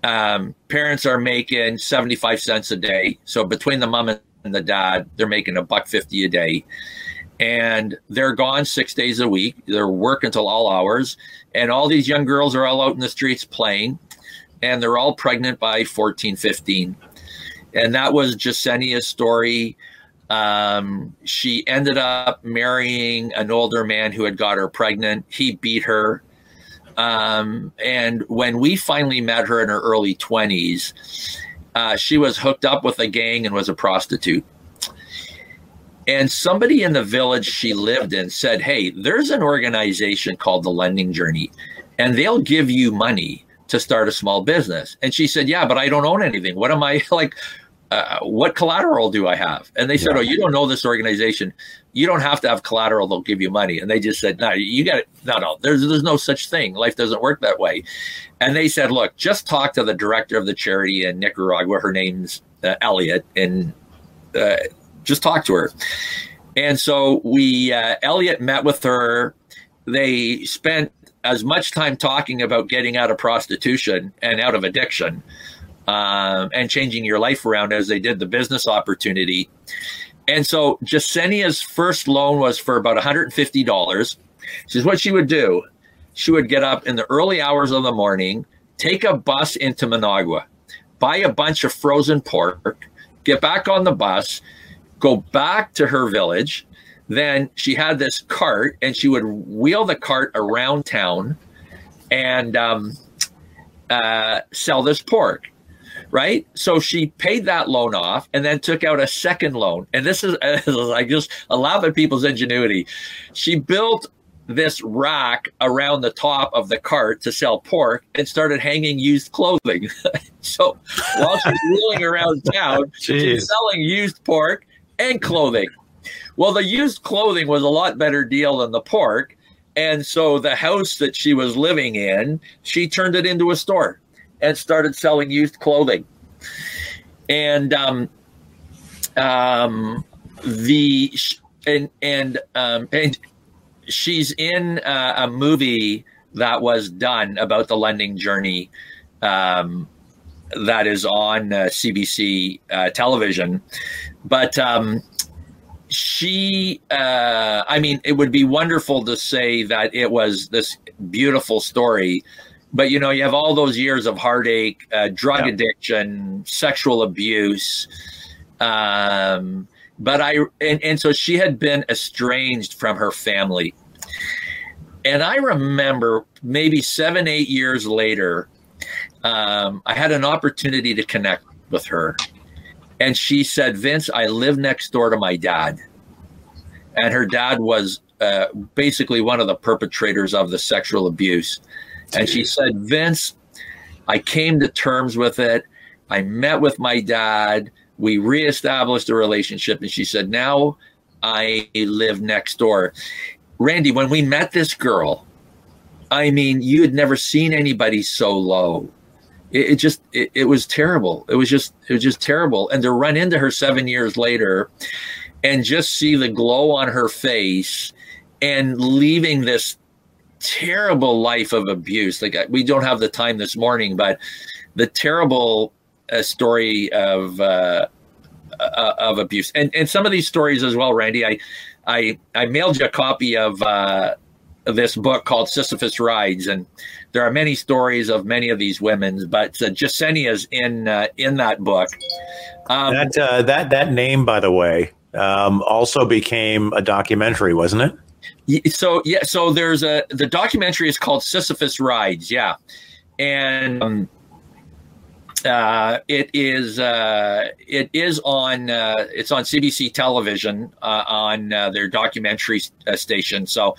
Um, parents are making 75 cents a day. So between the mom and the dad, they're making a buck 50 a day. And they're gone six days a week. They're working until all hours. And all these young girls are all out in the streets playing. And they're all pregnant by 14, 15. And that was Jasenia's story. Um, she ended up marrying an older man who had got her pregnant. He beat her. Um, and when we finally met her in her early 20s, uh, she was hooked up with a gang and was a prostitute. And somebody in the village she lived in said, Hey, there's an organization called the Lending Journey, and they'll give you money to start a small business. And she said, Yeah, but I don't own anything. What am I like? uh, what collateral do I have? And they said, yeah. oh, you don't know this organization. You don't have to have collateral. They'll give you money. And they just said, no, you got it. No, no, there's, there's no such thing. Life doesn't work that way. And they said, look, just talk to the director of the charity in Nicaragua. Her name's uh, Elliot and uh, just talk to her. And so we, uh, Elliot met with her. They spent as much time talking about getting out of prostitution and out of addiction um, and changing your life around as they did the business opportunity. And so Jasenia's first loan was for about $150. This is what she would do. She would get up in the early hours of the morning, take a bus into Managua, buy a bunch of frozen pork, get back on the bus, go back to her village. Then she had this cart, and she would wheel the cart around town and um, uh, sell this pork right? So she paid that loan off and then took out a second loan. And this is like just a lot of people's ingenuity. She built this rack around the top of the cart to sell pork and started hanging used clothing. so while she's wheeling around town, she's selling used pork and clothing. Well, the used clothing was a lot better deal than the pork. And so the house that she was living in, she turned it into a store and started selling used clothing. And um, um, the and and um, and she's in uh, a movie that was done about the lending journey um, that is on uh, CBC uh, television. But um, she, uh, I mean, it would be wonderful to say that it was this beautiful story. But you know, you have all those years of heartache, uh, drug yeah. addiction, sexual abuse. Um, but I and, and so she had been estranged from her family and I remember maybe seven, eight years later, um, I had an opportunity to connect with her. And she said, Vince, I live next door to my dad. And her dad was uh, basically one of the perpetrators of the sexual abuse. And she said, Vince, I came to terms with it. I met with my dad. We reestablished a relationship. And she said, now I live next door. Randy, when we met this girl, I mean, you had never seen anybody so low. It, it just, it, it was terrible. It was just, it was just terrible. And to run into her seven years later and just see the glow on her face and leaving this terrible life of abuse. Like we don't have the time this morning, but the terrible uh, story of, uh, uh, of abuse and, and some of these stories as well, Randy, I, I I mailed you a copy of uh, this book called Sisyphus Rides, and there are many stories of many of these women, but uh, Jasenia's in uh, in that book.
Um, that uh, that that name, by the way, um, also became a documentary, wasn't
it? So yeah, so there's a the documentary is called Sisyphus Rides, yeah, and. Um, uh, it is uh, it is on uh, it's on CBC television uh, on uh, their documentary uh, station. So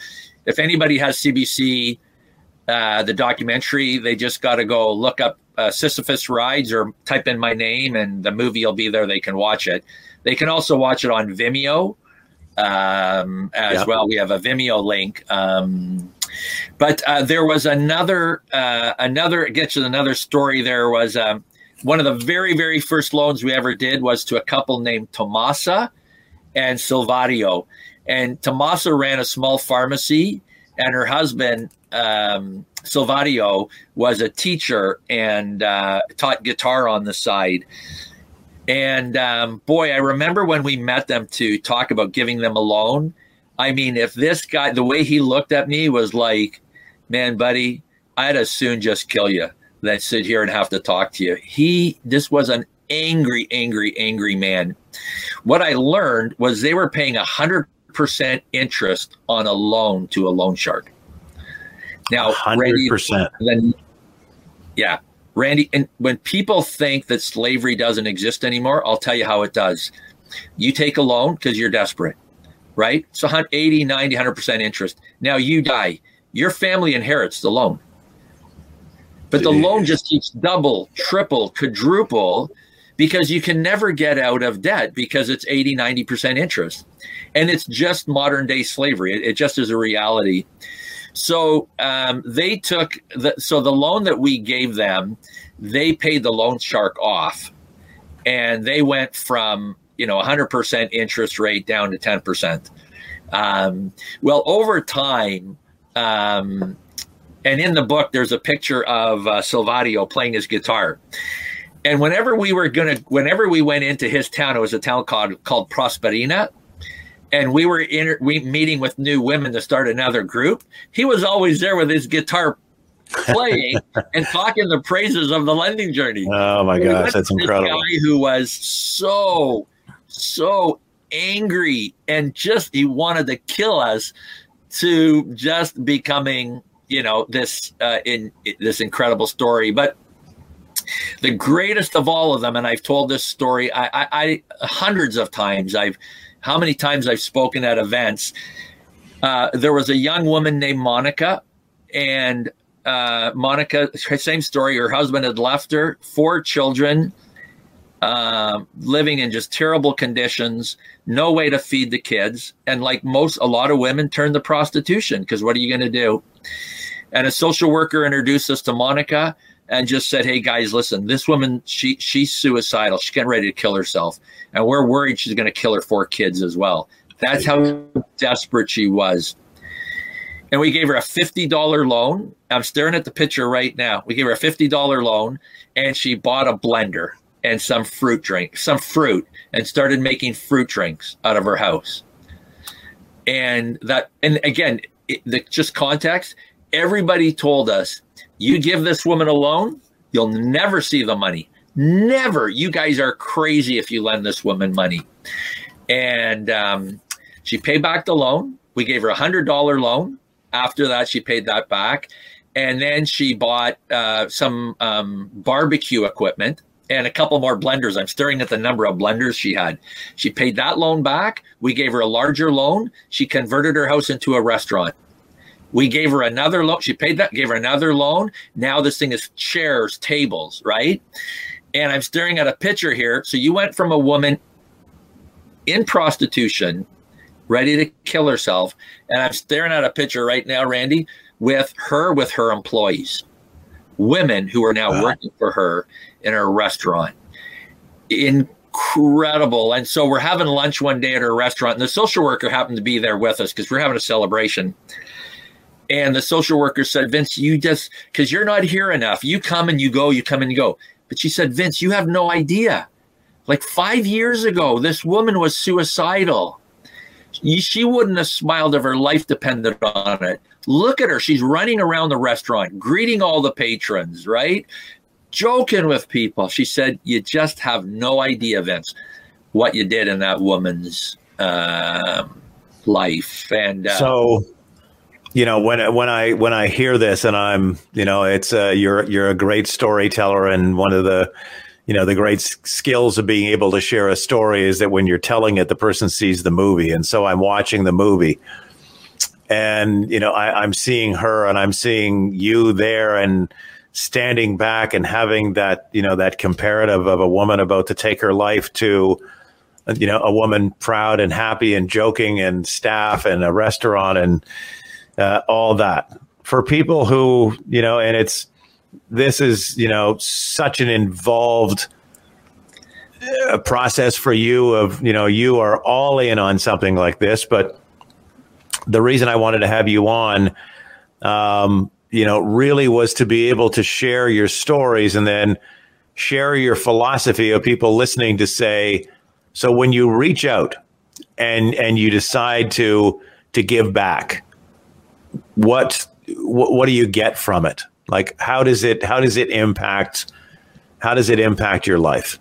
if anybody has CBC the documentary, they just got to go look up Sisyphus Rides or type in my name and the movie will be there. They can watch it. They can also watch it on Vimeo um, as yep. well. We have a Vimeo link. Um, but uh, there was another uh, another gets to another story. There was um, one of the very, very first loans we ever did was to a couple named Tomasa and Silvario. And Tomasa ran a small pharmacy, and her husband, um, Silvario, was a teacher and uh, taught guitar on the side. And um, boy, I remember when we met them to talk about giving them a loan. I mean, if this guy, the way he looked at me was like, man, buddy, I'd as soon just kill you than sit here and have to talk to you. He, this was an angry, angry, angry man. What I learned was they were paying a hundred percent interest on a loan to a loan shark.
Now, hundred percent. Then,
yeah, Randy. And when people think that slavery doesn't exist anymore, I'll tell you how it does. You take a loan because you're desperate, right? So 80, 90, 100% interest. Now you die. Your family inherits the loan. But the loan just keeps double, triple, quadruple because you can never get out of debt because it's 80, 90% interest. And it's just modern day slavery. It, it just is a reality. So um, they took the, so the loan that we gave them, they paid the loan shark off and they went from, you know, 100% interest rate down to 10%. Um, well, over time, um, and in the book, there's a picture of uh, Silvario playing his guitar. And whenever we were gonna, whenever we went into his town, it was a town called called Prosperina, and we were in we meeting with new women to start another group. He was always there with his guitar playing and talking the praises of the lending journey.
Oh my gosh, that's incredible!
Guy who was so so angry and just he wanted to kill us to just becoming you know this uh, in this incredible story but the greatest of all of them and i've told this story I, I, I hundreds of times i've how many times i've spoken at events uh, there was a young woman named monica and uh, monica same story her husband had left her four children uh, living in just terrible conditions, no way to feed the kids. And like most, a lot of women turn to prostitution because what are you going to do? And a social worker introduced us to Monica and just said, "Hey guys, listen, this woman, she she's suicidal. She's getting ready to kill herself, and we're worried she's going to kill her four kids as well." That's how desperate she was. And we gave her a fifty dollar loan. I'm staring at the picture right now. We gave her a fifty dollar loan, and she bought a blender and some fruit drink, some fruit, and started making fruit drinks out of her house. And that, and again, it, the just context. Everybody told us, you give this woman a loan, you'll never see the money. Never. You guys are crazy if you lend this woman money. And um, she paid back the loan. We gave her a hundred dollar loan. After that, she paid that back, and then she bought uh, some um, barbecue equipment and a couple more blenders. I'm staring at the number of blenders she had. She paid that loan back. We gave her a larger loan. She converted her house into a restaurant. We gave her another loan. She paid that, gave her another loan. Now this thing is chairs, tables, right? And I'm staring at a picture here. So you went from a woman in prostitution, ready to kill herself, and I'm staring at a picture right now, Randy, with her with her employees, women who are now wow. working for her in her restaurant. Incredible. And so we're having lunch one day at her restaurant, and the social worker happened to be there with us because we're having a celebration. And the social worker said, Vince, you just, because you're not here enough. You come and you go, you come and you go. But she said, Vince, you have no idea. Like five years ago, this woman was suicidal. She wouldn't have smiled if her life depended on it. Look at her. She's running around the restaurant, greeting all the patrons, right? joking with people. She said, "You just have no idea, Vince, what you did in that woman's uh, life." And uh,
so, you know, when when I when I hear this, and I'm, you know, it's uh, you're you're a great storyteller, and one of the you know the great skills of being able to share a story is that when you're telling it the person sees the movie. And so i'm watching the movie. And you know I, i'm seeing her and i'm seeing you there and standing back and having that you know that comparative of a woman about to take her life to you know a woman proud and happy and joking and staff and a restaurant and uh, all that. For people who you know and it's this is you know such an involved uh, process for you of you know you are all in on something like this but the reason i wanted to have you on um, you know, really was to be able to share your stories and then share your philosophy of people listening to say, so when you reach out and and you decide to to give back, what what, do you get from it? Like how does it how does it impact how does it impact your life?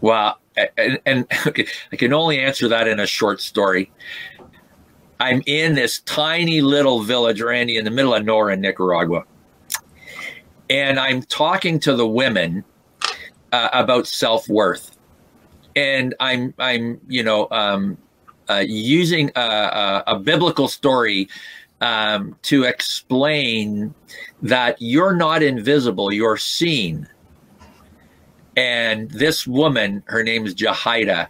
Well, and, and okay, I can only answer that in a short story. I'm in this tiny little village, Randy, in the middle of nowhere in Nicaragua. And I'm talking to the women uh, about self worth. And I'm, I'm, you know, um, uh, using a, a, a, biblical story um, to explain that you're not invisible, you're seen. And this woman, her name is Jahida,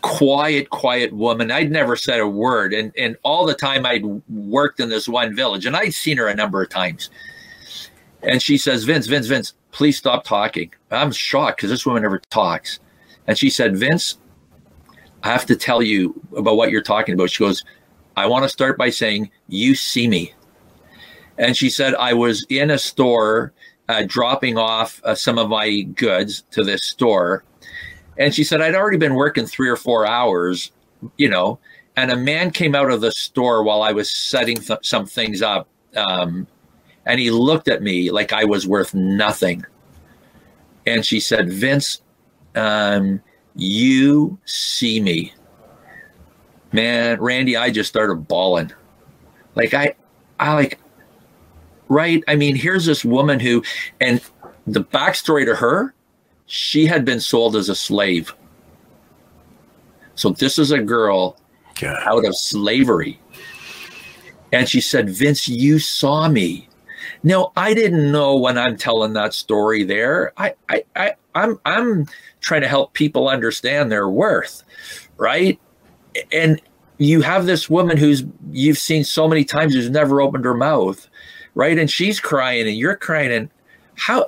quiet, quiet woman. I'd never said a word. And, and all the time I'd worked in this one village, and I'd seen her a number of times. And she says, Vince, Vince, Vince, please stop talking. I'm shocked because this woman never talks. And she said, Vince, I have to tell you about what you're talking about. She goes, I want to start by saying, You see me. And she said, I was in a store uh, dropping off uh, some of my goods to this store and she said, I'd already been working three or four hours, you know, and a man came out of the store while I was setting th- some things up. Um, and he looked at me like I was worth nothing. And she said, Vince, um, you see me. Man, Randy, I just started bawling. Like I, I like, right? I mean, here's this woman who, and the backstory to her, she had been sold as a slave. So this is a girl God. out of slavery. And she said, Vince, you saw me. Now, I didn't know when I'm telling that story there. I, I, I I'm I'm trying to help people understand their worth, right? And you have this woman who's you've seen so many times who's never opened her mouth, right? And she's crying and you're crying and how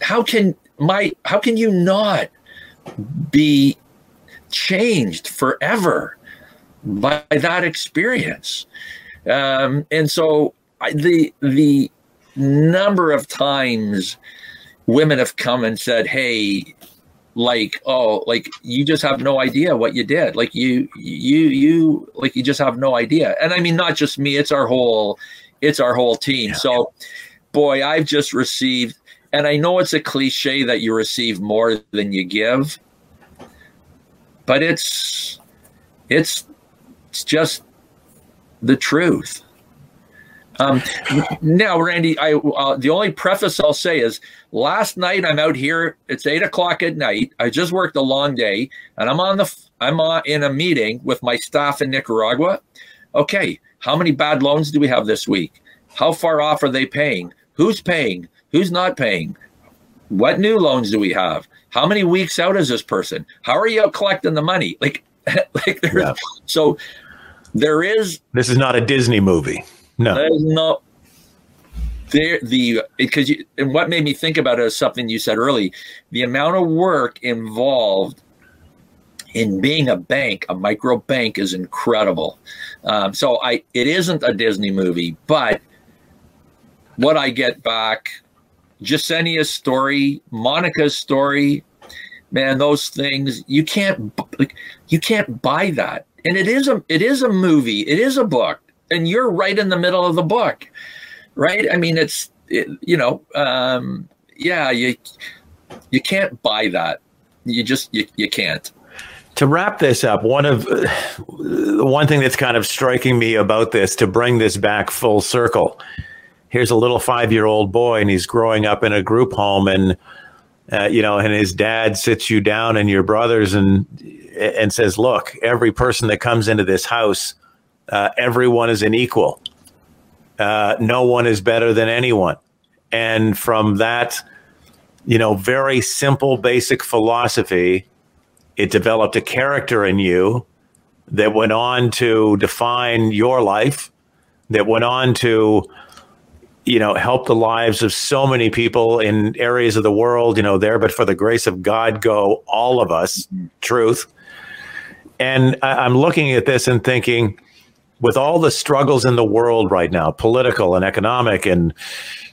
how can my how can you not be changed forever by that experience? Um, and so the the number of times women have come and said, "Hey, like oh like you just have no idea what you did. Like you you you like you just have no idea. And i mean not just me it's our whole it's our whole team. Yeah. so boy i've just received and i know it's a cliche that you receive more than you give but it's it's it's just the truth um, now, Randy, I uh, the only preface I'll say is last night I'm out here. It's eight o'clock at night. I just worked a long day, and I'm on the I'm on, in a meeting with my staff in Nicaragua. Okay, how many bad loans do we have this week? How far off are they paying? Who's paying? Who's not paying? What new loans do we have? How many weeks out is this person? How are you collecting the money? Like, like there's yeah. so there is.
This is not a Disney movie. No,
that is not there. The because you and what made me think about it is something you said early. The amount of work involved in being a bank, a micro bank, is incredible. Um, so I, it isn't a Disney movie, but what I get back, Jasenia's story, Monica's story, man, those things you can't you can't buy that. And it is a it is a movie, it is a book and you're right in the middle of the book, right? I mean, it's it, you know, um, yeah, you you can't buy that. You just you, you can't.
To wrap this up, one of the one thing that's kind of striking me about this to bring this back full circle. Here's a little five year old boy, and he's growing up in a group home, and uh, you know, and his dad sits you down and your brothers and and says, "Look, every person that comes into this house uh, everyone is an equal. Uh, no one is better than anyone. And from that, you know, very simple, basic philosophy, it developed a character in you that went on to define your life, that went on to, you know, help the lives of so many people in areas of the world, you know, there, but for the grace of God, go all of us, truth. And I, I'm looking at this and thinking, with all the struggles in the world right now, political and economic and,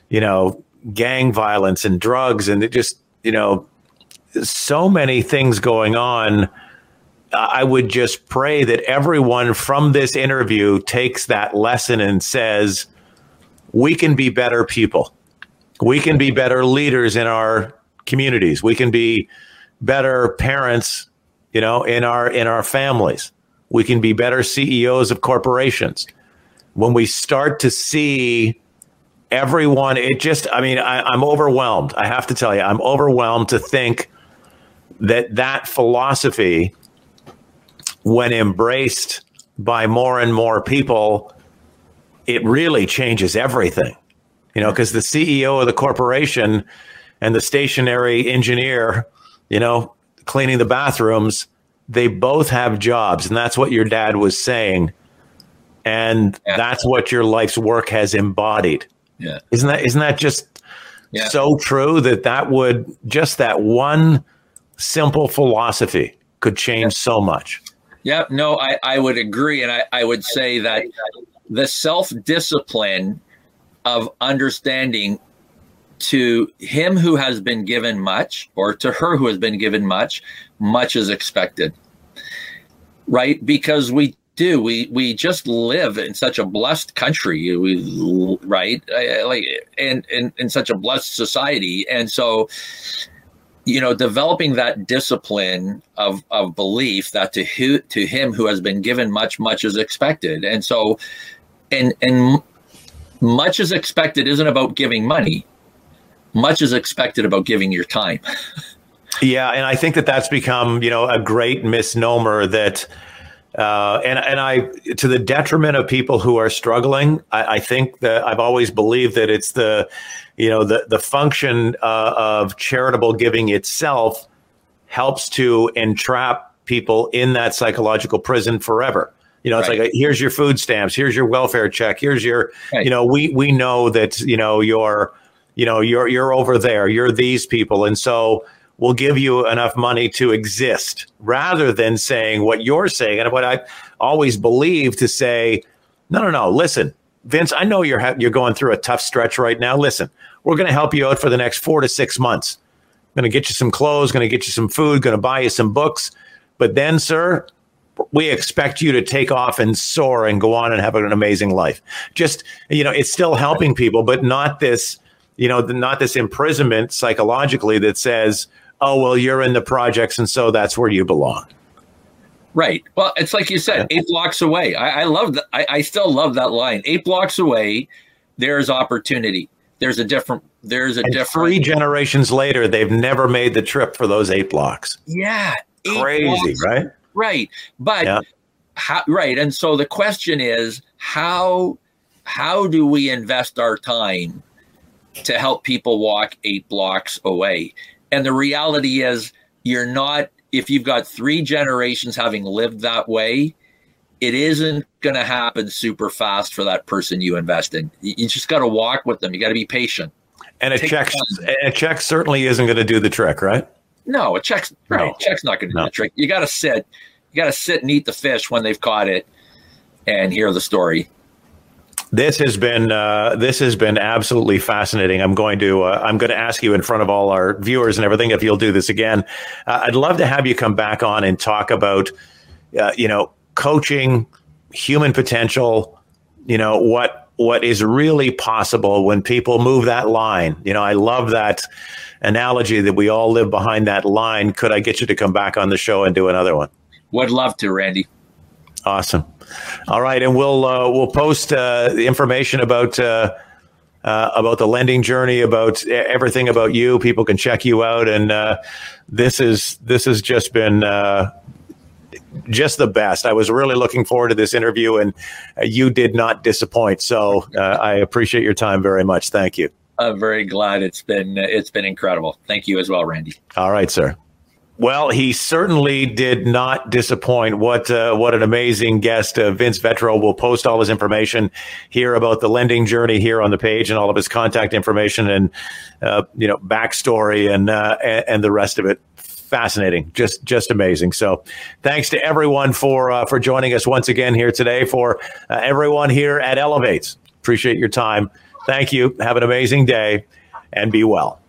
you know, gang violence and drugs and it just, you know, so many things going on. I would just pray that everyone from this interview takes that lesson and says, we can be better people. We can be better leaders in our communities. We can be better parents, you know, in our in our families. We can be better CEOs of corporations. When we start to see everyone, it just, I mean, I, I'm overwhelmed. I have to tell you, I'm overwhelmed to think that that philosophy, when embraced by more and more people, it really changes everything. You know, because the CEO of the corporation and the stationary engineer, you know, cleaning the bathrooms, they both have jobs and that's what your dad was saying and yeah. that's what your life's work has embodied yeah isn't that isn't that just yeah. so true that that would just that one simple philosophy could change yeah. so much
yeah no I, I would agree and I, I would say that the self-discipline of understanding to him who has been given much or to her who has been given much much is expected. Right? Because we do. We we just live in such a blessed country we right? Like and in, in such a blessed society. And so you know, developing that discipline of, of belief that to who, to him who has been given much, much is expected. And so, and, and much is expected isn't about giving money. Much is expected about giving your time.
yeah. And I think that that's become, you know, a great misnomer that, uh, and and I, to the detriment of people who are struggling, I, I, think that I've always believed that it's the, you know, the the function uh, of charitable giving itself helps to entrap people in that psychological prison forever. You know, it's right. like here's your food stamps, here's your welfare check, here's your, right. you know, we we know that you know you're, you know, you're you're over there, you're these people, and so we'll give you enough money to exist rather than saying what you're saying and what I always believe to say, no, no, no, listen, Vince, I know you're ha- you're going through a tough stretch right now. Listen, we're going to help you out for the next four to six months. Going to get you some clothes, going to get you some food, going to buy you some books. But then, sir, we expect you to take off and soar and go on and have an amazing life. Just, you know, it's still helping people, but not this, you know, not this imprisonment psychologically that says, oh, well, you're in the projects, and so that's where you belong.
Right. Well, it's like you said, eight blocks away. I, I love that. I, I still love that line. Eight blocks away, there's opportunity. There's a different. There's a and different.
Three generations later, they've never made the trip for those eight blocks.
Yeah.
Crazy, blocks. right?
Right. But yeah. how, right. And so the question is, how how do we invest our time to help people walk eight blocks away? And the reality is, you're not, if you've got three generations having lived that way, it isn't going to happen super fast for that person you invest in. You just got to walk with them. You got to be patient.
And a check, a check certainly isn't going to do the trick, right?
No, a check's right. No. Check's not going to do the trick. You got to sit. You got to sit and eat the fish when they've caught it, and hear the story.
This has been uh, this has been absolutely fascinating. I'm going to uh, I'm going to ask you in front of all our viewers and everything if you'll do this again. Uh, I'd love to have you come back on and talk about uh, you know coaching, human potential. You know what what is really possible when people move that line. You know I love that analogy that we all live behind that line. Could I get you to come back on the show and do another one?
Would love to, Randy.
Awesome. All right, and we'll uh, we'll post uh, the information about uh, uh about the lending journey, about everything about you. People can check you out, and uh, this is this has just been uh, just the best. I was really looking forward to this interview, and you did not disappoint. So I appreciate your time very much. Thank you.
I'm very glad it's been it's been incredible. Thank you as well, Randy.
All right, sir. Well, he certainly did not disappoint. What uh, what an amazing guest, uh, Vince Vetro. Will post all his information here about the lending journey here on the page, and all of his contact information and uh, you know backstory and, uh, and, the rest of it. Fascinating, just just amazing. So, thanks to everyone for uh, for joining us once again here today. For uh, everyone here at Elevates, appreciate your time. Thank you. Have an amazing day, and be well.